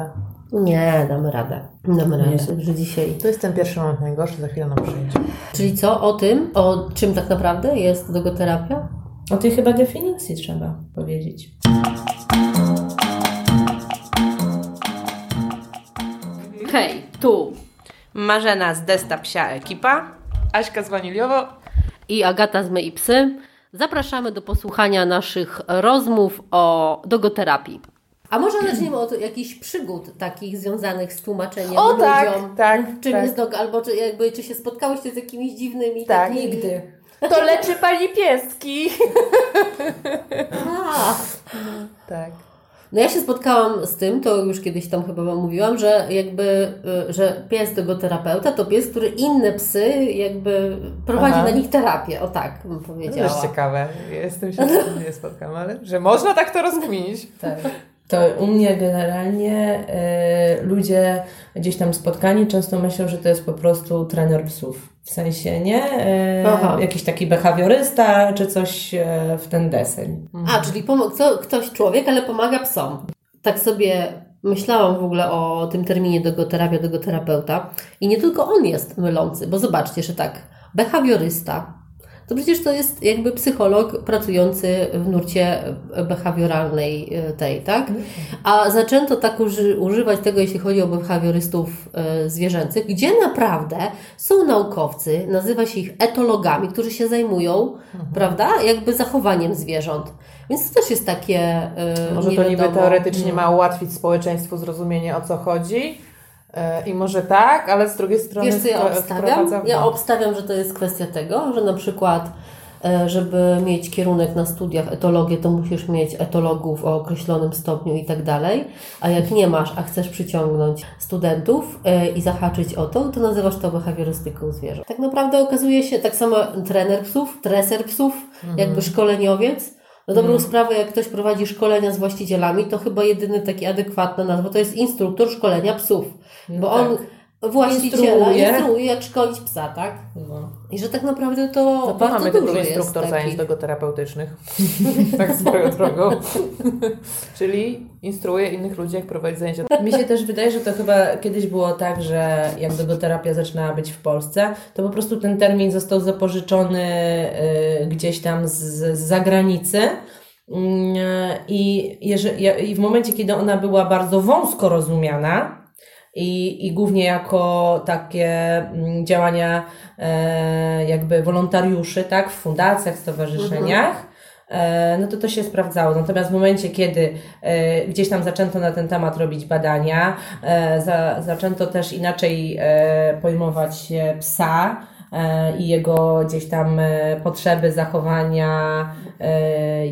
Agata? Nie, damy radę. Damy radę, że dzisiaj. To jest ten pierwszy moment najgorszy, za chwilę nam przyjdzie. Czyli co o tym, o czym tak naprawdę jest dogoterapia? O tej chyba definicji trzeba powiedzieć. Hej, tu Marzena z Desta Psia Ekipa. Aśka z Waniliowo. i Agata z My i Psy. Zapraszamy do posłuchania naszych rozmów o dogoterapii. A może zaczniemy od jakichś przygód takich związanych z tłumaczeniem O ludziom? tak, tak, Czym tak. jest dog, albo czy, jakby, czy się spotkałyście z jakimiś dziwnymi Tak. takimi... Nigdy. To leczy pani pieski. A, Tak. No ja się spotkałam z tym, to już kiedyś tam chyba Wam mówiłam, że jakby, y, że pies dogoterapeuta to pies, który inne psy jakby prowadzi Aha. na nich terapię, o tak bym To powiedziała. jest ciekawe. Jestem się z tym nie spotkałam, ale że można tak to rozkminić. Tak. To u mnie generalnie e, ludzie gdzieś tam spotkani często myślą, że to jest po prostu trener psów. W sensie, nie? Aha. jakiś taki behawiorysta, czy coś e, w ten deseń. A, czyli co, ktoś człowiek, ale pomaga psom. Tak sobie myślałam w ogóle o tym terminie dogoterapia, dogoterapeuta i nie tylko on jest mylący, bo zobaczcie, że tak, behawiorysta, to przecież to jest jakby psycholog pracujący w nurcie behawioralnej e, tej, tak? A zaczęto tak uży, używać tego, jeśli chodzi o behawiorystów e, zwierzęcych, gdzie naprawdę są naukowcy, nazywa się ich etologami, którzy się zajmują, prawda, jakby zachowaniem zwierząt. Więc to też jest takie. e, Może to niby teoretycznie ma ułatwić społeczeństwu zrozumienie o co chodzi. E, I może tak, ale z drugiej strony Wiesz, co ja obstawiam? Ja obstawiam, że to jest kwestia tego, że na przykład, e, żeby mieć kierunek na studiach etologię, to musisz mieć etologów o określonym stopniu i tak dalej. A jak nie masz, a chcesz przyciągnąć studentów e, i zahaczyć o to, to nazywasz to behawiorystyką zwierząt. Tak naprawdę okazuje się, tak samo trener psów, treser psów, Mhm. jakby szkoleniowiec. Na dobrą sprawę, jak ktoś prowadzi szkolenia z właścicielami, to chyba jedyny taki adekwatna nazwa to jest instruktor szkolenia psów. Bo No on właściciela Instruuje. instruuje, jak szkolić psa, tak? No. I że tak naprawdę to No to bardzo mamy dużo jest instruktor takich. zajęć logoterapeutycznych. tak swoją drogą. Czyli instruuje innych ludzi, jak prowadzić zajęcia. Mi się też wydaje, że to chyba kiedyś było tak, że jak dogoterapia zaczynała być w Polsce, to po prostu ten termin został zapożyczony y, gdzieś tam z, z zagranicy. Mm, I, jeżeli, ja- I w momencie, kiedy ona była bardzo wąsko rozumiana, i, i głównie jako takie mm, działania e, jakby wolontariuszy, tak, w fundacjach, stowarzyszeniach, e, no to to się sprawdzało. Natomiast w momencie, kiedy e, gdzieś tam zaczęto na ten temat robić badania, e, za, zaczęto też inaczej e, pojmować psa, e, i jego gdzieś tam e, potrzeby, zachowania,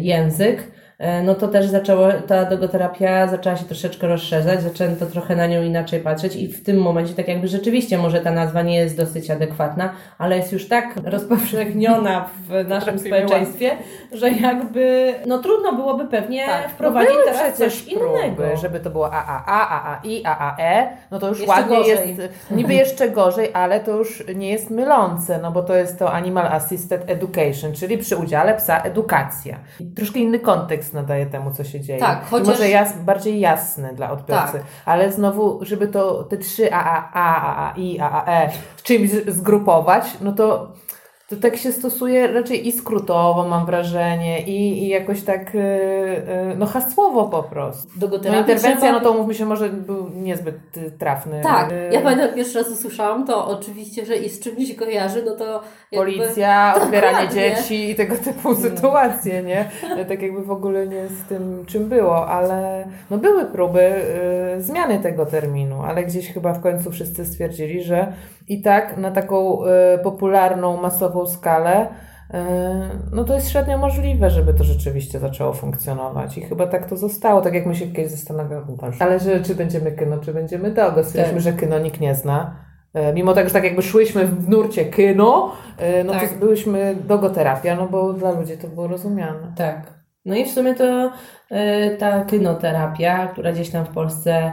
język, no to też zaczęło, ta dogoterapia zaczęła się troszeczkę rozszerzać, zaczęto trochę na nią inaczej patrzeć i w tym momencie tak jakby rzeczywiście może ta nazwa nie jest dosyć adekwatna, ale jest już tak rozpowszechniona w naszym społeczeństwie, że jakby no trudno byłoby pewnie Tak, wprowadzić były teraz coś innego. próby, żeby to było AAA, AAI, AAE, no to już Jeszcze ładnie gorzej. jest, niby jeszcze gorzej, ale to już nie jest mylące, no bo to jest to Animal Assisted Education, czyli przy udziale psa edukacja. Troszkę inny kontekst nadaje temu, co się dzieje. Tak, I chociaż- Może jas, bardziej jasny dla odbiorcy, Tak. ale znowu, żeby to te trzy AAA, AAI, AAE czymś z- zgrupować, no to to tak się stosuje raczej i skrótowo, mam wrażenie, i, i jakoś tak, yy, yy, no hasłowo po prostu. No interwencja, trzeba- no to mówmy się, może był niezbyt y, trafny. Tak, Yy, ja pamiętam pierwszy raz usłyszałam to oczywiście, że i z czym mi się kojarzy, no to jakby... Policja, odbieranie dzieci i tego typu sytuacje, nie? Tak jakby w ogóle nie z tym, czym było, ale no były próby y, zmiany tego terminu, ale gdzieś chyba w końcu wszyscy stwierdzili, że i tak na taką y, popularną, masową skalę y, no to jest średnio możliwe, żeby to rzeczywiście zaczęło funkcjonować i chyba tak to zostało, tak jak my się kiedyś zastanawiamy, ale że czy będziemy kyno, czy będziemy dogo, stwierdziliśmy, Tak. że kyno nikt nie zna. E, Mimo tego, że tak jakby szłyśmy w nurcie kyno, e, no Tak. to byłyśmy dogoterapia, no bo dla ludzi to było rozumiane. Tak. No i w sumie to ta kynoterapia, która gdzieś tam w Polsce e,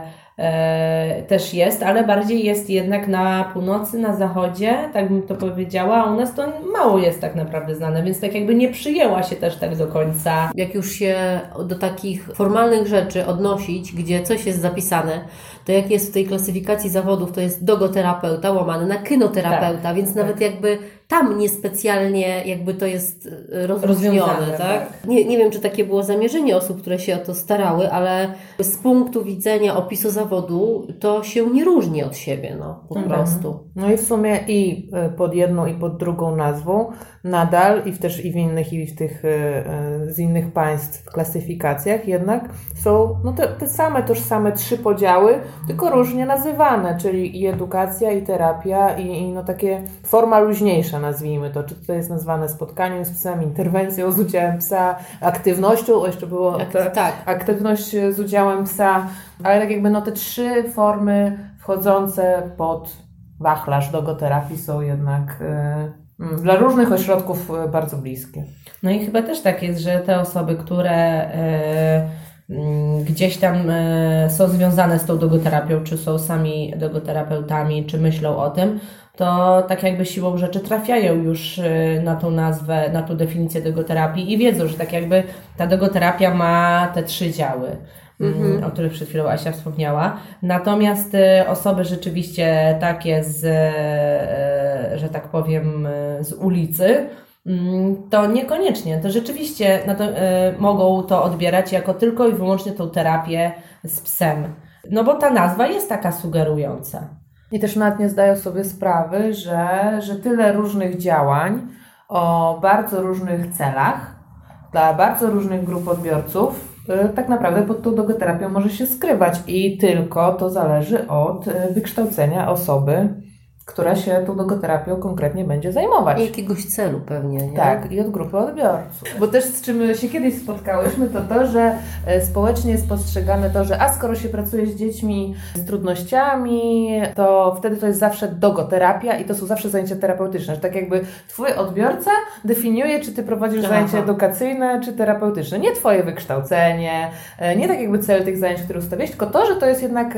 też jest, ale bardziej jest jednak na północy, na zachodzie, tak bym to powiedziała, a u nas to mało jest tak naprawdę znane, więc tak jakby nie przyjęła się też tak do końca. Jak już się do takich formalnych rzeczy odnosić, gdzie coś jest zapisane, to jak jest w tej klasyfikacji zawodów, to jest dogoterapeuta łamane na kynoterapeuta, tak, więc tak. nawet jakby tam niespecjalnie jakby to jest e, rozróżnione, tak? tak? Nie, nie wiem, czy takie było zamierzenie osób, które się o to starały, ale z punktu widzenia opisu zawodu to się nie różni od siebie, no po mhm. prostu. No i w sumie i e, pod jedną i pod drugą nazwą nadal i w też i w innych i w tych e, z innych państw klasyfikacjach jednak są no te, te same tożsame trzy podziały, tylko różnie nazywane, czyli i edukacja, i terapia, i, i no takie forma luźniejsza nazwijmy to. Czy to jest nazwane spotkaniem z psem, interwencją z udziałem psa, aktywnością, jeszcze było te, tak. aktywność z udziałem psa, ale tak jakby no te trzy formy wchodzące pod wachlarz dogoterapii są jednak y, dla różnych ośrodków y, bardzo bliskie. No i chyba też tak jest, że te osoby, które y, gdzieś tam e, są związane z tą dogoterapią, czy są sami dogoterapeutami, czy myślą o tym, to tak jakby siłą rzeczy trafiają już e, na tą nazwę, na tą definicję dogoterapii i wiedzą, że tak jakby ta dogoterapia ma te trzy działy. Mm, o których przed chwilą Asia wspomniała. Natomiast e, osoby rzeczywiście takie z, że tak powiem, z ulicy, Mm, to niekoniecznie. To rzeczywiście to, y, mogą to odbierać jako tylko i wyłącznie tą terapię z psem. No bo ta nazwa jest taka sugerująca. I też nawet nie zdają sobie sprawy, że, że tyle różnych działań o bardzo różnych celach dla bardzo różnych grup odbiorców y, tak naprawdę pod tą dogoterapią może się skrywać. I tylko to zależy od y, wykształcenia osoby, która się tą logoterapią konkretnie będzie zajmować. I jakiegoś celu pewnie, nie? Tak, i od grupy odbiorców. Bo też z czym się kiedyś spotkałyśmy, to to, że e, społecznie jest postrzegane to, że a skoro się pracuje z dziećmi z trudnościami, to wtedy to jest zawsze dogoterapia i to są zawsze zajęcia terapeutyczne. Że tak jakby twój odbiorca definiuje, czy ty prowadzisz Aha. zajęcia edukacyjne, czy terapeutyczne. Nie twoje wykształcenie, e, nie tak jakby cel tych zajęć, które ustawiłeś, tylko to, że to jest jednak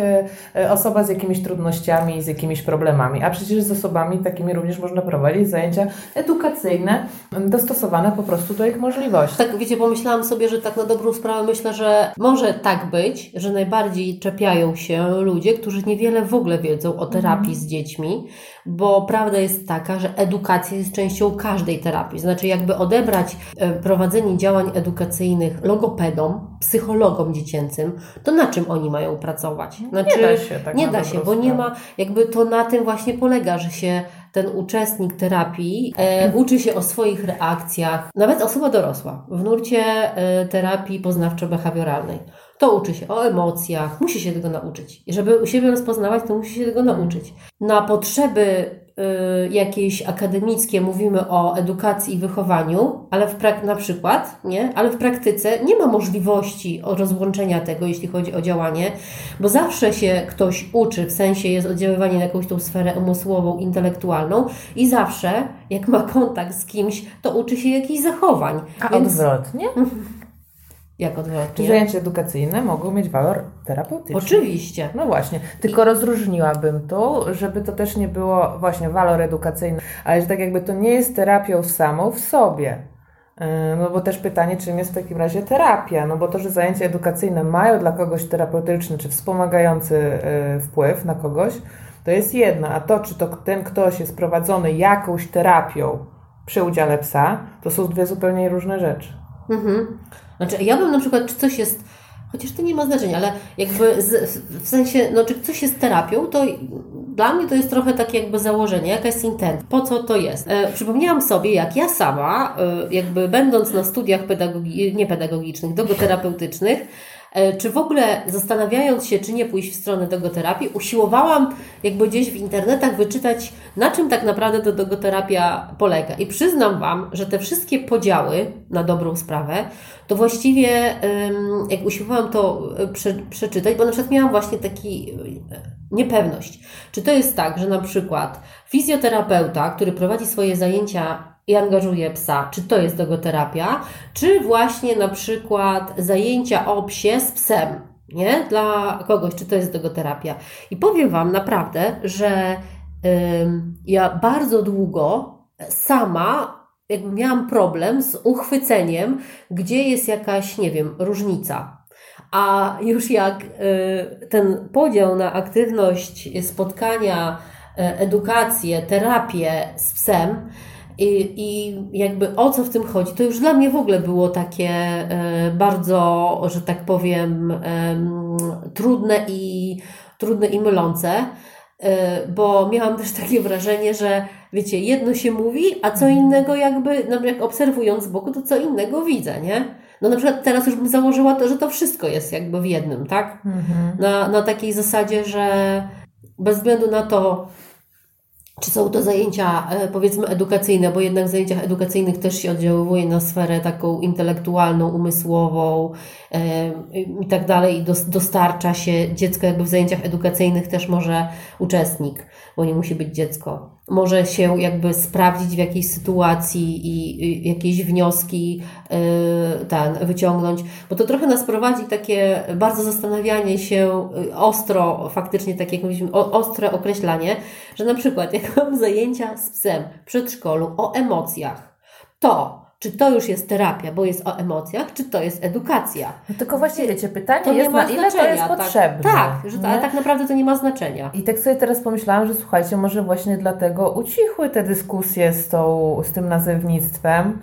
e, osoba z jakimiś trudnościami, z jakimiś problemami. A przecież z osobami takimi również można prowadzić zajęcia edukacyjne, dostosowane po prostu do ich możliwości. Tak, wiecie, pomyślałam sobie, że tak na dobrą sprawę myślę, że może tak być, że najbardziej czepiają się ludzie, którzy niewiele w ogóle wiedzą o terapii z dziećmi, bo prawda jest taka, że edukacja jest częścią każdej terapii. Znaczy, jakby odebrać e, prowadzenie działań edukacyjnych logopedom, psychologom dziecięcym, to na czym oni mają pracować? Znaczy, nie da się, tak Nie da się, bo nie ma, jakby to na tym właśnie polega, że się ten uczestnik terapii e, uczy się o swoich reakcjach, nawet osoba dorosła w nurcie e, terapii poznawczo-behawioralnej. To uczy się o emocjach, musi się tego nauczyć. I żeby u siebie rozpoznawać, to musi się tego nauczyć. Na potrzeby jakieś akademickie mówimy o edukacji i wychowaniu, ale w prak- na przykład, nie? ale w praktyce nie ma możliwości rozłączenia tego, jeśli chodzi o działanie, bo zawsze się ktoś uczy, w sensie jest oddziaływanie na jakąś tą sferę umysłową, intelektualną i zawsze, jak ma kontakt z kimś, to uczy się jakichś zachowań. A Więc... odwrotnie? Jak odwrotnie? Zajęcia edukacyjne mogą mieć walor terapeutyczny. Oczywiście. No właśnie. Tylko rozróżniłabym tu, żeby to też nie było właśnie walor edukacyjny, ale że tak jakby to nie jest terapią samą w sobie. Yy, no bo też pytanie, czym jest w takim razie terapia? No bo to, że zajęcia edukacyjne mają dla kogoś terapeutyczny czy wspomagający yy, wpływ na kogoś, to jest jedno. A to, czy to ten ktoś jest prowadzony jakąś terapią przy udziale psa, to są dwie zupełnie różne rzeczy. Mhm. Znaczy, ja bym na przykład, czy coś jest, chociaż to nie ma znaczenia, ale jakby z, w sensie, no czy coś jest terapią, to dla mnie to jest trochę takie jakby założenie, jaka jest intent, po co to jest. E, przypomniałam sobie, jak ja sama, e, jakby będąc na studiach pedagogi niepedagogicznych, dogoterapeutycznych, czy w ogóle zastanawiając się, czy nie pójść w stronę dogoterapii, usiłowałam jakby gdzieś w internetach wyczytać, na czym tak naprawdę to dogoterapia polega. I przyznam Wam, że te wszystkie podziały na dobrą sprawę, to właściwie jak usiłowałam to e, prze, przeczytać, bo na przykład miałam właśnie taki e, niepewność. Czy to jest tak, że na przykład fizjoterapeuta, który prowadzi swoje zajęcia i angażuje psa, czy to jest dogoterapia, czy właśnie na przykład zajęcia o psie z psem. nie? Dla kogoś, czy to jest dogoterapia. I powiem Wam naprawdę, że ym, ja bardzo długo sama jakby miałam problem z uchwyceniem, gdzie jest jakaś, nie wiem, różnica. A już jak y, ten podział na aktywność, spotkania, y, edukację, terapię z psem, i, I jakby o co w tym chodzi, to już dla mnie w ogóle było takie e, bardzo, że tak powiem, trudne i, trudne i mylące, e, bo miałam też takie wrażenie, że wiecie, jedno się mówi, a co innego jakby, no jak obserwując z boku, to co innego widzę, nie? No na przykład teraz już bym założyła to, że to wszystko jest jakby w jednym, tak? Mhm. Na, na takiej zasadzie, że bez względu na to, czy są to zajęcia, e, powiedzmy, edukacyjne, bo jednak w zajęciach edukacyjnych też się oddziaływuje na sferę taką intelektualną, umysłową i tak dalej, i dostarcza się dziecko, jakby w zajęciach edukacyjnych też może uczestnik, bo nie musi być dziecko może się jakby sprawdzić w jakiejś sytuacji i jakieś wnioski yy, ten, wyciągnąć, bo to trochę nas prowadzi takie bardzo zastanawianie się yy, ostro, faktycznie takie jakieś ostre określanie, że na przykład jak mam zajęcia z psem w przedszkolu o emocjach, to czy to już jest terapia, bo jest o emocjach, czy to jest edukacja. No tylko właśnie wiecie, pytanie to jest, na ile to jest tak. potrzebne. Tak, że to, ale tak naprawdę to nie ma znaczenia. I tak sobie teraz pomyślałam, że słuchajcie, może właśnie dlatego ucichły te dyskusje z, tą, z tym nazewnictwem,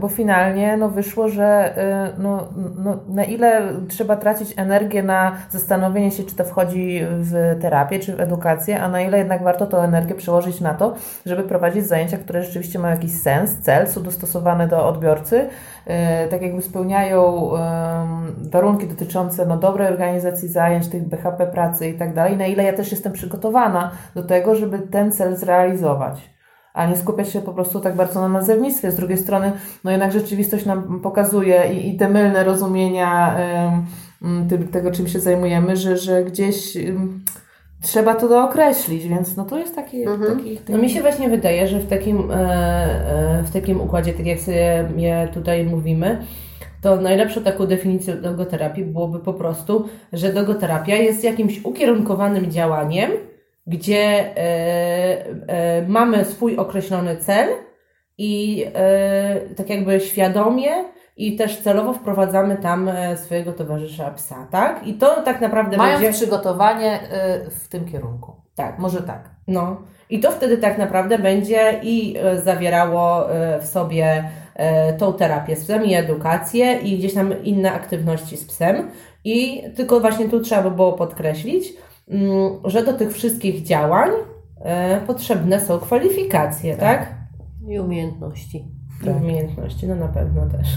bo finalnie no, wyszło, że e, no, no, na ile trzeba tracić energię na zastanowienie się, czy to wchodzi w terapię, czy w edukację, a na ile jednak warto tą energię przełożyć na to, żeby prowadzić zajęcia, które rzeczywiście mają jakiś sens, cel, są dostosowane do odbiorcy, e, tak jakby spełniają warunki dotyczące no, dobrej organizacji zajęć, tych BHP pracy i tak dalej, na ile ja też jestem przygotowana do tego, żeby ten cel zrealizować a nie skupiać się po prostu tak bardzo na nazewnictwie. Z drugiej strony, no jednak rzeczywistość nam pokazuje i, i te mylne rozumienia y, tego, czym się zajmujemy, że, że gdzieś y, trzeba to dookreślić, więc no to jest taki... Mhm. taki, taki... No mi się właśnie wydaje, że w takim, e, e, w takim układzie, tak jak sobie je tutaj mówimy, to najlepszą taką definicją dogoterapii byłoby po prostu, że dogoterapia jest jakimś ukierunkowanym działaniem, gdzie e, e, mamy swój określony cel i e, tak jakby świadomie i też celowo wprowadzamy tam swojego towarzysza psa, tak? I to tak naprawdę Mając będzie... przygotowanie w tym kierunku. Tak. Może tak. No. I to wtedy tak naprawdę będzie i zawierało w sobie tą terapię z psem i edukację i gdzieś tam inne aktywności z psem. I tylko właśnie tu trzeba by było podkreślić, że do tych wszystkich działań e, potrzebne są kwalifikacje, tak? tak? I umiejętności. I umiejętności, no na pewno też.